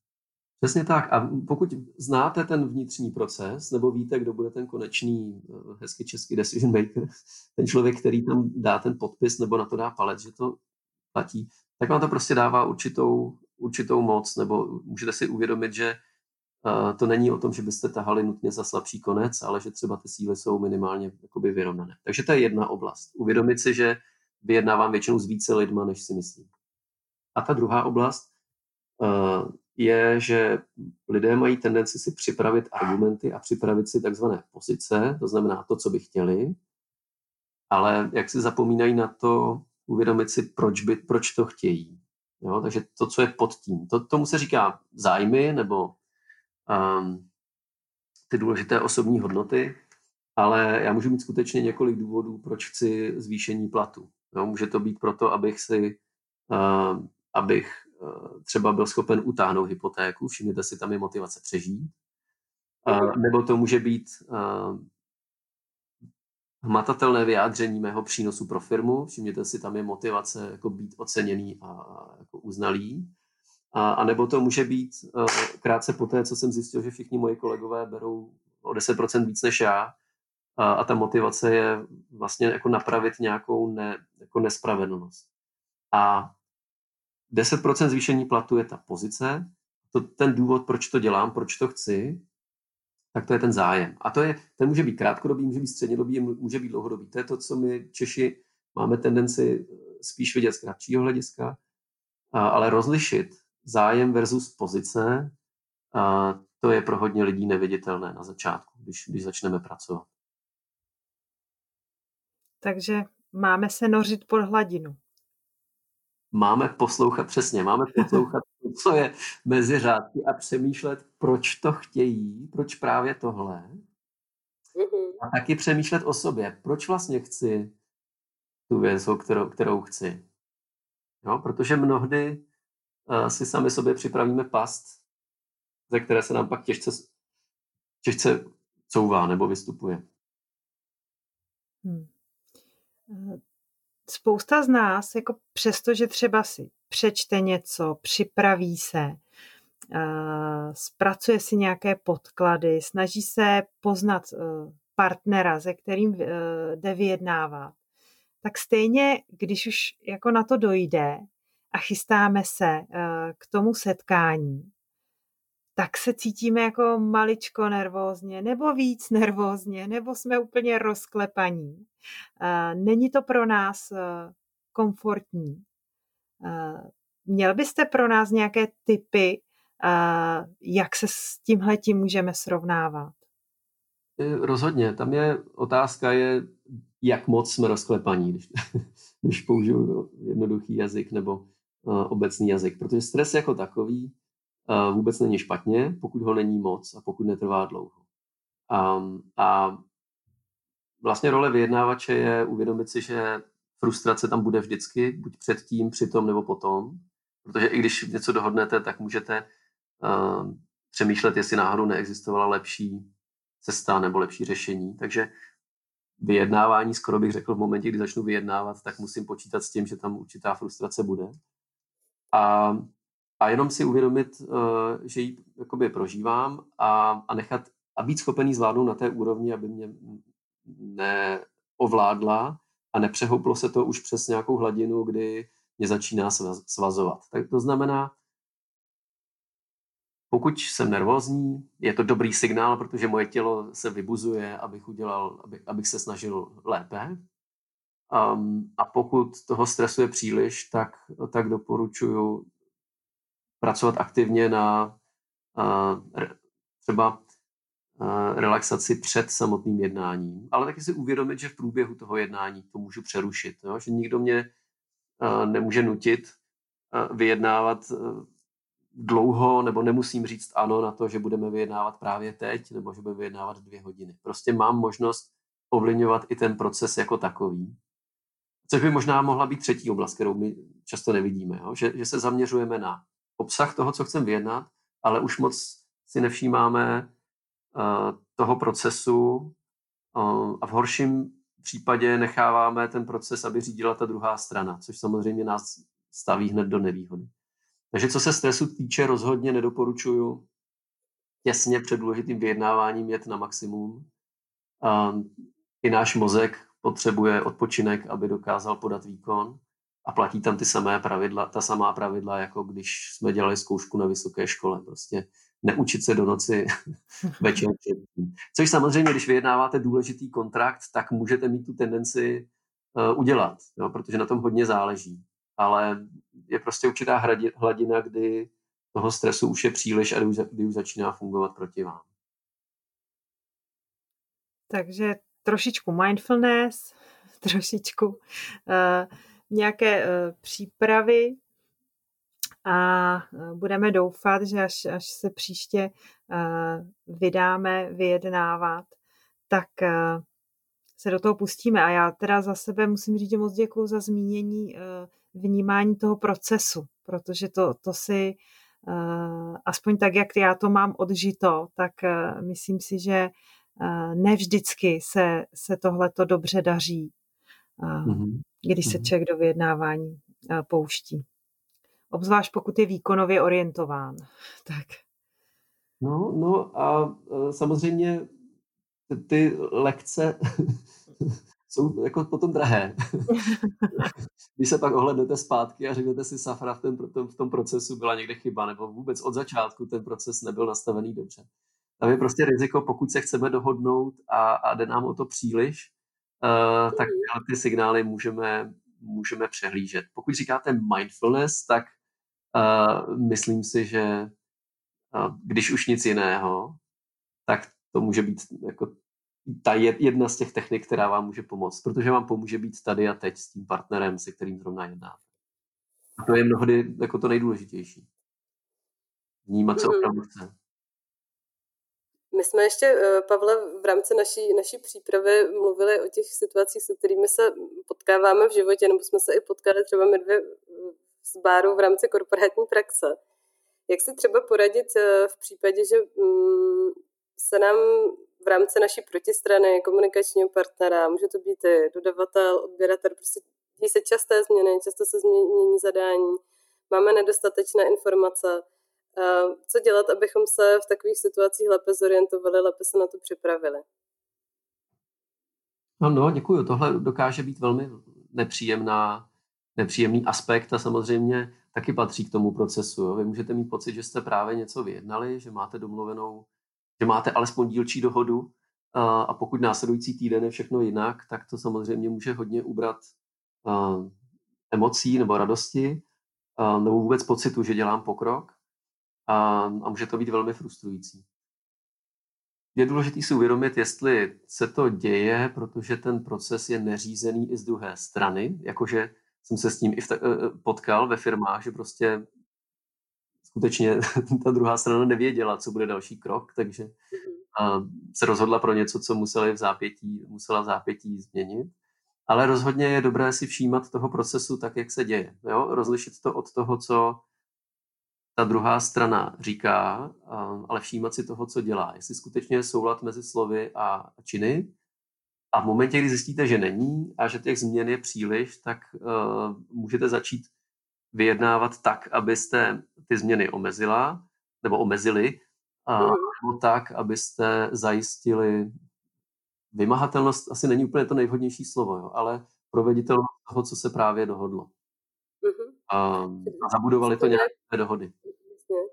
Přesně tak. A pokud znáte ten vnitřní proces, nebo víte, kdo bude ten konečný, eh, hezky český decision maker, ten člověk, který tam dá ten podpis nebo na to dá palec, že to platí, tak vám to prostě dává určitou, určitou moc, nebo můžete si uvědomit, že to není o tom, že byste tahali nutně za slabší konec, ale že třeba ty síly jsou minimálně jakoby vyrovnané. Takže to je jedna oblast. Uvědomit si, že vyjednávám většinou s více lidma, než si myslím. A ta druhá oblast uh, je, že lidé mají tendenci si připravit argumenty a připravit si takzvané pozice, to znamená to, co by chtěli, ale jak si zapomínají na to, uvědomit si, proč, by, proč to chtějí. Jo? Takže to, co je pod tím. To, tomu se říká zájmy nebo um, ty důležité osobní hodnoty, ale já můžu mít skutečně několik důvodů, proč chci zvýšení platu. Jo? Může to být proto, abych si uh, abych třeba byl schopen utáhnout hypotéku, všimněte si, tam je motivace přežít. Uh, nebo to může být uh, hmatatelné vyjádření mého přínosu pro firmu. Všimněte si, tam je motivace jako být oceněný a jako uznalý. A, a nebo to může být uh, krátce po té, co jsem zjistil, že všichni moji kolegové berou o 10% víc než já. A, a ta motivace je vlastně jako napravit nějakou ne, jako nespravedlnost. A 10% zvýšení platu je ta pozice, to ten důvod, proč to dělám, proč to chci, tak to je ten zájem. A to je, ten může být krátkodobý, může být střednědobý, může být dlouhodobý. To je to, co my Češi máme tendenci eh, spíš vidět z kratšího hlediska, ale rozlišit zájem versus pozice, to je pro hodně lidí neviditelné na začátku, když, když začneme pracovat. Takže máme se nořit pod hladinu máme poslouchat přesně, máme poslouchat to, co je mezi řádky a přemýšlet, proč to chtějí, proč právě tohle. Mm-hmm. A taky přemýšlet o sobě, proč vlastně chci tu věc, kterou, kterou chci. Jo, protože mnohdy uh, si sami sobě připravíme past, ze které se nám pak těžce, těžce couvá nebo vystupuje. Hmm spousta z nás, jako přesto, že třeba si přečte něco, připraví se, uh, zpracuje si nějaké podklady, snaží se poznat uh, partnera, se kterým uh, jde vyjednávat, tak stejně, když už jako na to dojde a chystáme se k tomu setkání, tak se cítíme jako maličko nervózně, nebo víc nervózně, nebo jsme úplně rozklepaní. Není to pro nás komfortní. Měl byste pro nás nějaké typy, jak se s tímhletím můžeme srovnávat? Rozhodně. Tam je otázka je, jak moc jsme rozklepaní, když, když použiju jednoduchý jazyk nebo obecný jazyk. Protože stres jako takový vůbec není špatně, pokud ho není moc a pokud netrvá dlouho. A, a vlastně role vyjednávače je uvědomit si, že frustrace tam bude vždycky, buď předtím, přitom nebo potom, protože i když něco dohodnete, tak můžete uh, přemýšlet, jestli náhodou neexistovala lepší cesta nebo lepší řešení. Takže vyjednávání, skoro bych řekl, v momentě, kdy začnu vyjednávat, tak musím počítat s tím, že tam určitá frustrace bude. A a jenom si uvědomit, eh, že ji jakoby prožívám a, a nechat a být schopený zvládnout na té úrovni, aby mě neovládla a nepřehouplo se to už přes nějakou hladinu, kdy mě začíná svazovat. Tak to znamená, pokud jsem nervózní, je to dobrý signál, protože moje tělo se vybuzuje, abych udělal, aby, abych se snažil lépe. Um, a pokud toho stresu je příliš, tak, tak doporučuji pracovat aktivně na třeba relaxaci před samotným jednáním, ale taky si uvědomit, že v průběhu toho jednání to můžu přerušit, jo? že nikdo mě nemůže nutit vyjednávat dlouho, nebo nemusím říct ano na to, že budeme vyjednávat právě teď, nebo že budeme vyjednávat dvě hodiny. Prostě mám možnost ovlivňovat i ten proces jako takový. Což by možná mohla být třetí oblast, kterou my často nevidíme, jo? Že, že se zaměřujeme na obsah toho, co chceme vyjednat, ale už moc si nevšímáme uh, toho procesu uh, a v horším případě necháváme ten proces, aby řídila ta druhá strana, což samozřejmě nás staví hned do nevýhody. Takže co se stresu týče, rozhodně nedoporučuju těsně před důležitým vyjednáváním jet na maximum. Uh, I náš mozek potřebuje odpočinek, aby dokázal podat výkon a platí tam ty samé pravidla, ta samá pravidla, jako když jsme dělali zkoušku na vysoké škole. Prostě neučit se do noci večer Což samozřejmě, když vyjednáváte důležitý kontrakt, tak můžete mít tu tendenci uh, udělat, jo, protože na tom hodně záleží. Ale je prostě určitá hladina, kdy toho stresu už je příliš a kdy už, kdy už začíná fungovat proti vám. Takže trošičku mindfulness, trošičku uh, nějaké uh, přípravy a uh, budeme doufat, že až, až se příště uh, vydáme vyjednávat, tak se do toho pustíme. A já teda za sebe musím říct, že moc děkuji za zmínění vnímání toho procesu, protože to, to si aspoň tak, jak já to mám odžito, tak myslím si, že ne vždycky se, se tohleto dobře daří. Když se mhm. člověk do vyjednávání pouští. Obzvlášť pokud je výkonově orientován. Tak. No, no a samozřejmě ty lekce jsou jako potom drahé. Když se pak ohlednete zpátky a řeknete si, Safra v, ten, v tom procesu byla někde chyba, nebo vůbec od začátku ten proces nebyl nastavený dobře. Tam je prostě riziko, pokud se chceme dohodnout a, a jde nám o to příliš, tak ty signály můžeme, můžeme přehlížet. Pokud říkáte mindfulness, tak uh, myslím si, že uh, když už nic jiného, tak to může být jako ta jedna z těch technik, která vám může pomoct, protože vám pomůže být tady a teď s tím partnerem, se kterým zrovna jednáte. A to je mnohdy jako to nejdůležitější. Vnímat, co mhm. opravdu chce. My jsme ještě, eh, Pavle, v rámci naší, naší přípravy mluvili o těch situacích, se kterými se potkáváme v životě, nebo jsme se i potkali třeba my dvě z báru v rámci korporátní praxe. Jak si třeba poradit eh, v případě, že mm, se nám v rámci naší protistrany, komunikačního partnera, může to být i dodavatel, odběratel, prostě dějí se časté změny, často se změní zadání, máme nedostatečné informace, co dělat, abychom se v takových situacích lépe zorientovali, lépe se na to připravili? No, no, děkuji. Tohle dokáže být velmi nepříjemná, nepříjemný aspekt a samozřejmě taky patří k tomu procesu. Jo. Vy můžete mít pocit, že jste právě něco vyjednali, že máte domluvenou, že máte alespoň dílčí dohodu a, a pokud následující týden je všechno jinak, tak to samozřejmě může hodně ubrat a, emocí nebo radosti a, nebo vůbec pocitu, že dělám pokrok a, a může to být velmi frustrující. Je důležité si uvědomit, jestli se to děje, protože ten proces je neřízený i z druhé strany, jakože jsem se s tím i v ta, eh, eh, potkal ve firmách, že prostě skutečně ta druhá strana nevěděla, co bude další krok, takže a se rozhodla pro něco, co museli v zápětí, musela v zápětí změnit. Ale rozhodně je dobré si všímat toho procesu tak, jak se děje. Jo? Rozlišit to od toho, co ta druhá strana říká, ale všímat si toho, co dělá. Jestli skutečně je soulad mezi slovy a činy. A v momentě, kdy zjistíte, že není a že těch změn je příliš, tak uh, můžete začít vyjednávat tak, abyste ty změny omezila, nebo omezili, a, mhm. nebo tak, abyste zajistili vymahatelnost, asi není úplně to nejvhodnější slovo, jo, ale proveditelnost toho, co se právě dohodlo. Uh-huh. A, a zabudovali to nějaké dohody.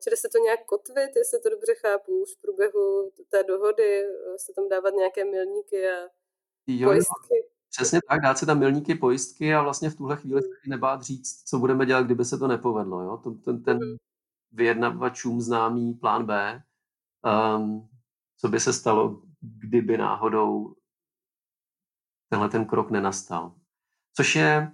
Čili se to nějak kotvit, jestli to dobře chápu, už v průběhu té dohody eh, se tam dávat nějaké milníky a jo, pojistky. Přesně tak, dát si tam milníky, pojistky a vlastně v tuhle chvíli se nebát říct, co budeme dělat, kdyby se to nepovedlo. Jo? Ten, ten mm. vyjednavačům známý plán B, um, co by se stalo, kdyby náhodou tenhle ten krok nenastal. Což je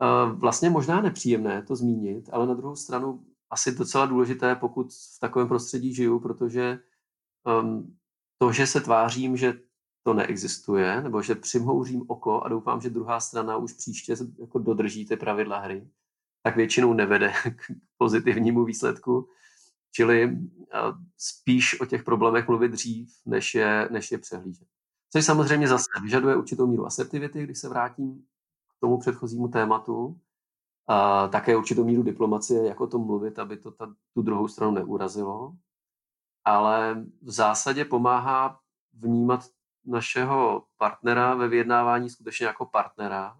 uh, vlastně možná nepříjemné to zmínit, ale na druhou stranu asi docela důležité, pokud v takovém prostředí žiju, protože um, to, že se tvářím, že to neexistuje, nebo že přimhouřím oko a doufám, že druhá strana už příště jako dodrží ty pravidla hry, tak většinou nevede k pozitivnímu výsledku. Čili uh, spíš o těch problémech mluvit dřív, než je, než je přehlížet. Což samozřejmě zase vyžaduje určitou míru asertivity, když se vrátím k tomu předchozímu tématu, a také určitou míru diplomacie, jako to mluvit, aby to ta, tu druhou stranu neurazilo. Ale v zásadě pomáhá vnímat našeho partnera ve vyjednávání skutečně jako partnera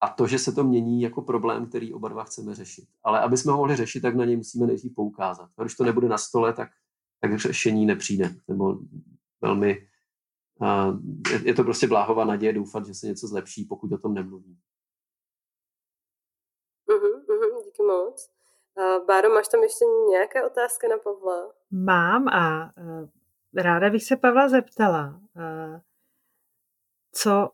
a to, že se to mění jako problém, který oba dva chceme řešit. Ale aby jsme ho mohli řešit, tak na něj musíme nejdřív poukázat. A když to nebude na stole, tak tak řešení nepřijde. Nebo velmi, je to prostě bláhová naděje doufat, že se něco zlepší, pokud o tom nemluví. Uh-huh, uh-huh, díky moc. Báro, máš tam ještě nějaké otázky na Pavla? Mám a uh, ráda bych se Pavla zeptala, uh, co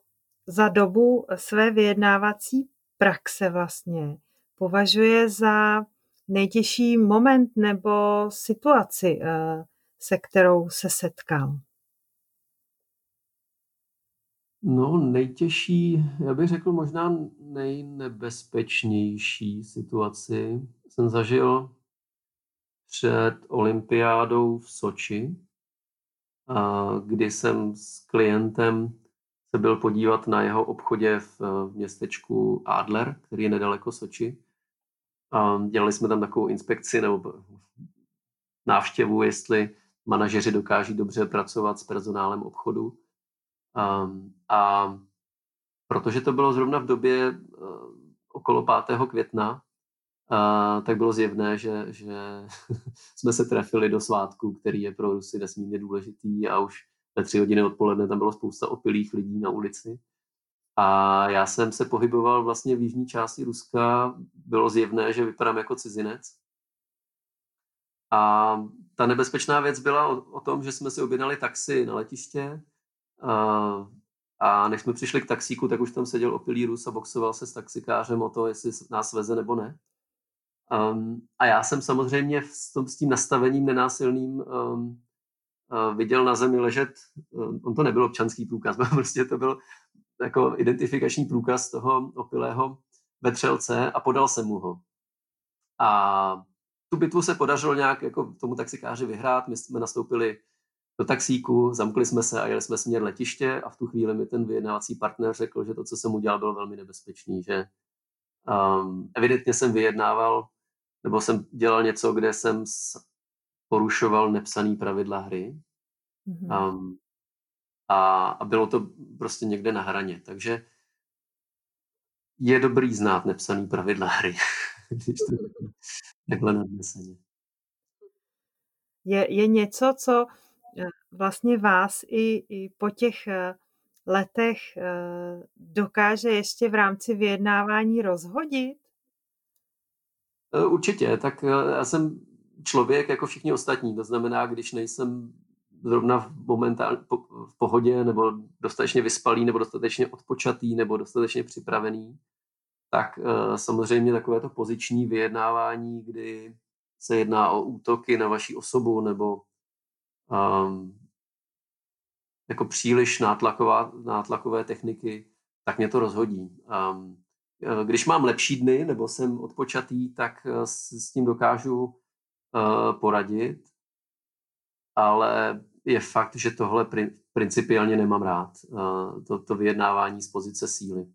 za dobu své vyjednávací praxe vlastně považuje za nejtěžší moment nebo situaci, uh, se kterou se setkal? No, nejtěžší, já bych řekl možná nejnebezpečnější situaci jsem zažil před olympiádou v Soči, kdy jsem s klientem se byl podívat na jeho obchodě v městečku Adler, který je nedaleko Soči. A dělali jsme tam takovou inspekci nebo návštěvu, jestli manažeři dokáží dobře pracovat s personálem obchodu. Um, a protože to bylo zrovna v době uh, okolo 5. května, uh, tak bylo zjevné, že, že jsme se trefili do svátku, který je pro Rusy nesmírně důležitý a už ve tři hodiny odpoledne tam bylo spousta opilých lidí na ulici. A já jsem se pohyboval vlastně v jižní části Ruska. Bylo zjevné, že vypadám jako cizinec. A ta nebezpečná věc byla o, o tom, že jsme si objednali taxi na letiště a, než jsme přišli k taxíku, tak už tam seděl opilý Rus a boxoval se s taxikářem o to, jestli nás veze nebo ne. Um, a já jsem samozřejmě s, tom, s tím nastavením nenásilným um, uh, viděl na zemi ležet, um, on to nebyl občanský průkaz, prostě to byl jako identifikační průkaz toho opilého vetřelce a podal jsem mu ho. A tu bitvu se podařilo nějak jako tomu taxikáři vyhrát. My jsme nastoupili do taxíku, zamkli jsme se a jeli jsme směr letiště a v tu chvíli mi ten vyjednávací partner řekl, že to, co jsem udělal, bylo velmi nebezpečný, že um, evidentně jsem vyjednával nebo jsem dělal něco, kde jsem porušoval nepsaný pravidla hry mm-hmm. um, a, a bylo to prostě někde na hraně, takže je dobrý znát nepsaný pravidla hry, když to takhle nadneseně. Je, je něco, co vlastně vás i, i po těch eh, letech eh, dokáže ještě v rámci vyjednávání rozhodit? Určitě, tak já jsem člověk jako všichni ostatní, to znamená, když nejsem zrovna v, momentál, v pohodě nebo dostatečně vyspalý nebo dostatečně odpočatý nebo dostatečně připravený, tak samozřejmě takové to poziční vyjednávání, kdy se jedná o útoky na vaši osobu nebo um, jako příliš nátlaková, nátlakové techniky, tak mě to rozhodí. Um, když mám lepší dny nebo jsem odpočatý, tak eh, s tím dokážu uh, poradit, ale je fakt, že tohle principiálně nemám rád, uh, to, to vyjednávání z pozice síly.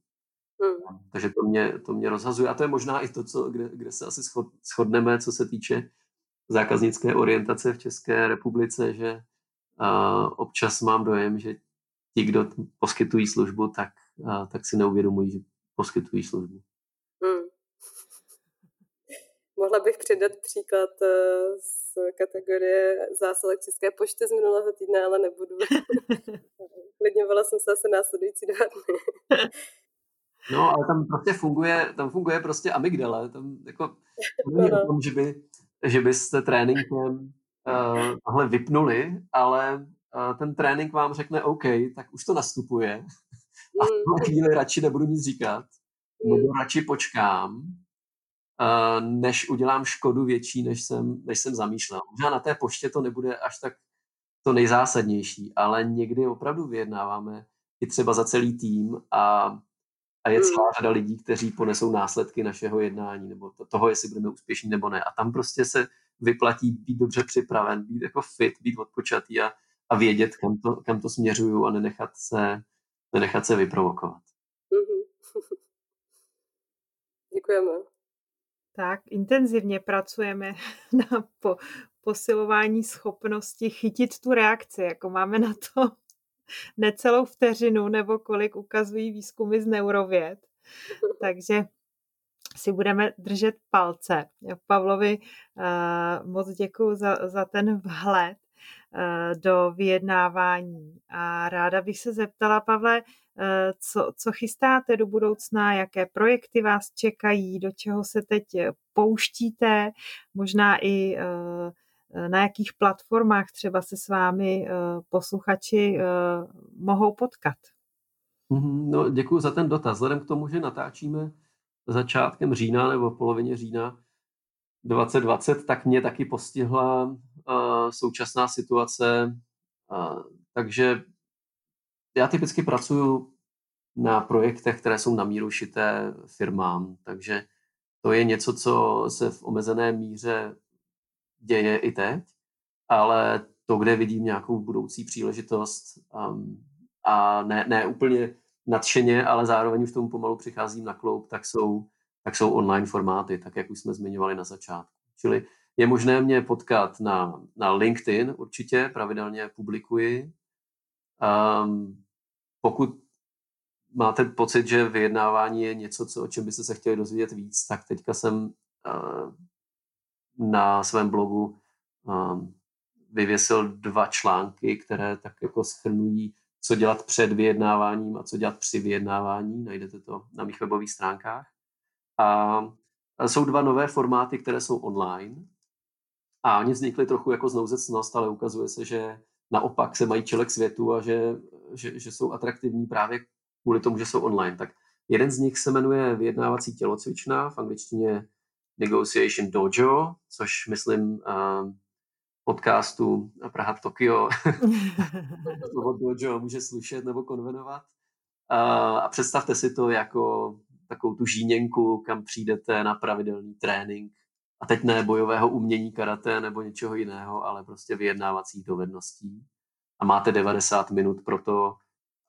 Hmm. Takže to mě, to mě rozhazuje. A to je možná i to, co, kde, kde se asi shodneme, co se týče zákaznické orientace v České republice, že uh, občas mám dojem, že ti, kdo poskytují službu, tak, uh, tak si neuvědomují, že poskytují službu. Hmm. Mohla bych přidat příklad z kategorie zásilek České pošty z minulého týdne, ale nebudu. Klidňovala jsem se asi následující dva dny. No, ale tam prostě funguje, tam funguje prostě amygdala. Tam jako, to není no, o tom, že, by, že byste tréninkem uh, tohle vypnuli, ale uh, ten trénink vám řekne OK, tak už to nastupuje a v mm. tuhle chvíli radši nebudu nic říkat, nebo mm. radši počkám, uh, než udělám škodu větší, než jsem, než jsem zamýšlel. Možná na té poště to nebude až tak to nejzásadnější, ale někdy opravdu vyjednáváme i třeba za celý tým a a je celá hmm. řada lidí, kteří ponesou následky našeho jednání nebo toho, jestli budeme úspěšní nebo ne. A tam prostě se vyplatí být dobře připraven, být jako fit, být odpočatý a, a vědět, kam to, kam to směřuju a nenechat se, nenechat se vyprovokovat. Mm-hmm. Děkujeme. Tak, intenzivně pracujeme na po, posilování schopnosti chytit tu reakci, jako máme na to necelou vteřinu, nebo kolik ukazují výzkumy z neurověd. Takže si budeme držet palce. Pavlovi uh, moc děkuji za, za ten vhled do vyjednávání. A ráda bych se zeptala, Pavle, co, co chystáte do budoucna, jaké projekty vás čekají, do čeho se teď pouštíte, možná i na jakých platformách třeba se s vámi posluchači mohou potkat. Mhm, no, děkuji za ten dotaz. Vzhledem k tomu, že natáčíme začátkem října nebo polovině října 2020, tak mě taky postihla současná situace. Takže já typicky pracuji na projektech, které jsou na míru šité firmám, takže to je něco, co se v omezené míře děje i teď, ale to, kde vidím nějakou budoucí příležitost um, a ne, ne úplně nadšeně, ale zároveň už tomu pomalu přicházím na kloup, tak jsou, tak jsou online formáty, tak jak už jsme zmiňovali na začátku. Čili je možné mě potkat na, na LinkedIn určitě, pravidelně publikuji. Um, pokud máte pocit, že vyjednávání je něco, co, o čem byste se chtěli dozvědět víc, tak teďka jsem uh, na svém blogu um, vyvěsil dva články, které tak jako schrnují co dělat před vyjednáváním a co dělat při vyjednávání. Najdete to na mých webových stránkách. A jsou dva nové formáty, které jsou online. A oni vznikly trochu jako znouzecnost, ale ukazuje se, že naopak se mají čelek světu a že, že, že jsou atraktivní právě kvůli tomu, že jsou online. Tak jeden z nich se jmenuje vyjednávací tělocvična, v angličtině Negotiation Dojo, což myslím podcastu Praha Tokio slovo dojo může slušet nebo konvenovat. A představte si to jako takovou tu žíněnku, kam přijdete na pravidelný trénink. A teď ne bojového umění karate nebo něčeho jiného, ale prostě vyjednávacích dovedností. A máte 90 minut pro to,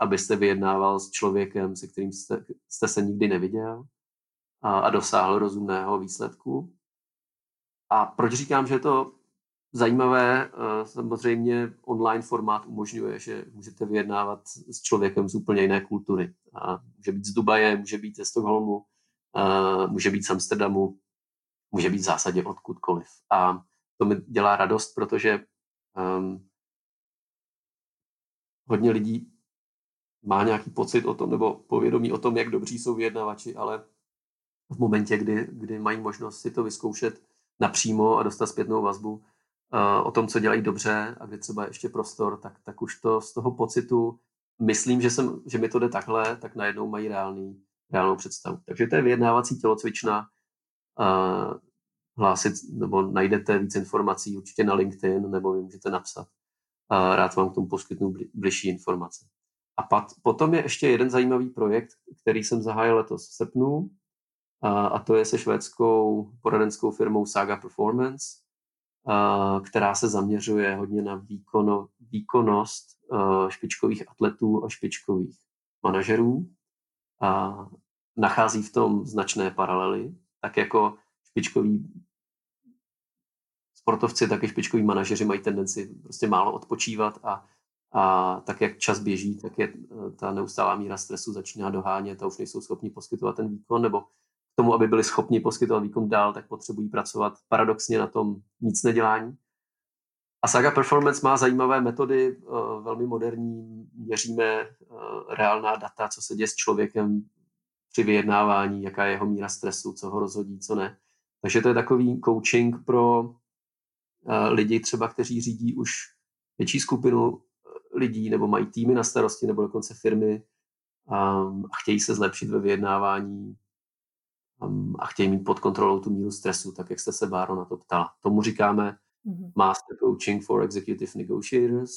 abyste vyjednával s člověkem, se kterým jste, jste se nikdy neviděl a, a dosáhl rozumného výsledku. A proč říkám, že je to Zajímavé, eh, samozřejmě online formát umožňuje, že můžete vyjednávat s člověkem z úplně jiné kultury. A může být z Dubaje, může být ze Stockholmu, eh, může být z Amsterdamu, může být v zásadě odkudkoliv. A to mi dělá radost, protože um, hodně lidí má nějaký pocit o tom, nebo povědomí o tom, jak dobří jsou vyjednavači, ale v momentě, kdy, kdy mají možnost si to vyzkoušet napřímo a dostat zpětnou vazbu, o tom, co dělají dobře a kde třeba ještě prostor, tak, tak už to z toho pocitu myslím, že, jsem, že mi to jde takhle, tak najednou mají reálný, reálnou představu. Takže to je vyjednávací tělocvična. Uh, hlásit, nebo najdete víc informací určitě na LinkedIn, nebo mi můžete napsat. Uh, rád vám k tomu poskytnu bli, bližší informace. A pat, potom je ještě jeden zajímavý projekt, který jsem zahájil letos v srpnu, a to je se švédskou poradenskou firmou Saga Performance, která se zaměřuje hodně na výkono, výkonnost špičkových atletů a špičkových manažerů. A nachází v tom značné paralely, tak jako špičkoví sportovci, tak i špičkoví manažeři mají tendenci prostě málo odpočívat a, a tak, jak čas běží, tak je ta neustálá míra stresu začíná dohánět a už nejsou schopni poskytovat ten výkon, nebo k tomu, aby byli schopni poskytovat výkon dál, tak potřebují pracovat paradoxně na tom nic nedělání. A Saga Performance má zajímavé metody, eh, velmi moderní, měříme eh, reálná data, co se děje s člověkem při vyjednávání, jaká je jeho míra stresu, co ho rozhodí, co ne. Takže to je takový coaching pro eh, lidi třeba, kteří řídí už větší skupinu lidí nebo mají týmy na starosti nebo dokonce firmy a chtějí se zlepšit ve vyjednávání, a chtějí mít pod kontrolou tu míru stresu, tak jak jste se, Báro, na to ptala. Tomu říkáme mm-hmm. Master Coaching for Executive Negotiators.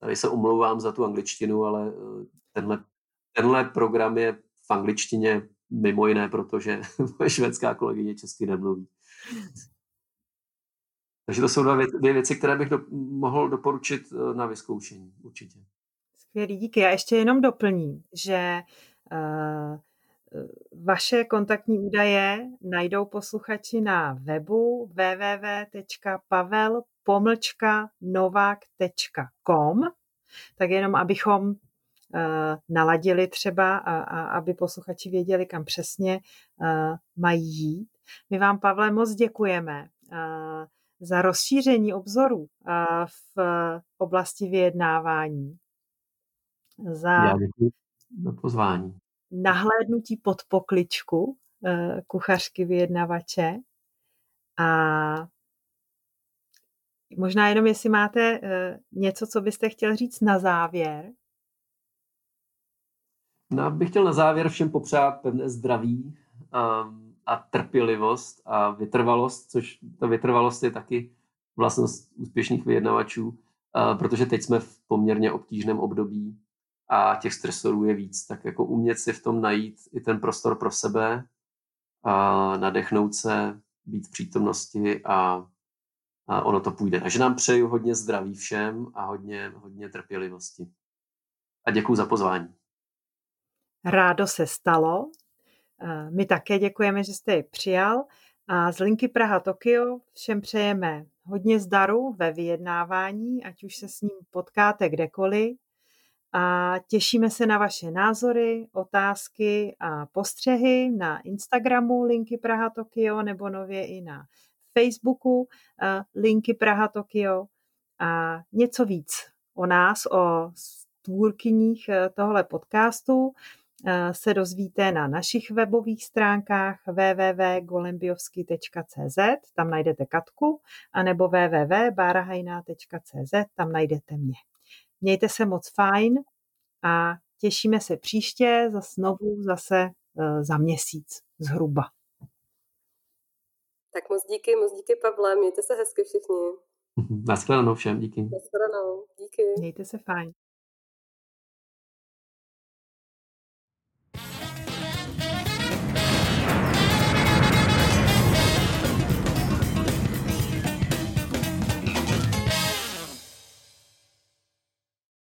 Tady se omlouvám za tu angličtinu, ale uh, tenhle, tenhle program je v angličtině mimo jiné, protože moje švédská kolegyně česky nemluví. Takže to jsou dvě, dvě věci, které bych do, mohl doporučit uh, na vyzkoušení, určitě. Skvělý, díky. Já ještě jenom doplním, že uh, vaše kontaktní údaje najdou posluchači na webu www.pavel-novák.com tak jenom abychom eh, naladili třeba, a, a aby posluchači věděli, kam přesně uh, mají jít. My vám, Pavle, moc děkujeme uh, za rozšíření obzoru v oblasti vyjednávání. Za Já děkuji za pozvání. Nahlédnutí pod pokličku e, kuchařky vyjednavače a možná jenom, jestli máte e, něco, co byste chtěl říct na závěr. No, bych chtěl na závěr všem popřát pevné zdraví a, a trpělivost a vytrvalost, což ta vytrvalost je taky vlastnost úspěšných vyjednavačů, a, protože teď jsme v poměrně obtížném období a těch stresorů je víc, tak jako umět si v tom najít i ten prostor pro sebe, a nadechnout se, být v přítomnosti a, a ono to půjde. Takže nám přeju hodně zdraví všem a hodně, hodně trpělivosti. A děkuji za pozvání. Rádo se stalo. My také děkujeme, že jste ji přijal. A z linky Praha Tokio všem přejeme hodně zdaru ve vyjednávání, ať už se s ním potkáte kdekoliv. A těšíme se na vaše názory, otázky a postřehy na Instagramu linky Praha Tokio nebo nově i na Facebooku linky Praha Tokio a něco víc o nás, o tvůrkyních eh, tohle podcastu Eh, se dozvíte na našich webových stránkách www.golembiovsky.cz, tam najdete Katku, anebo www.barahajná.cz, tam najdete mě. Mějte se moc fajn a těšíme se příště za znovu zase eh, za měsíc zhruba. Tak moc díky, moc díky Pavle, mějte se hezky všichni. Naschledanou všem, díky. Naschledanou, díky. Mějte se fajn.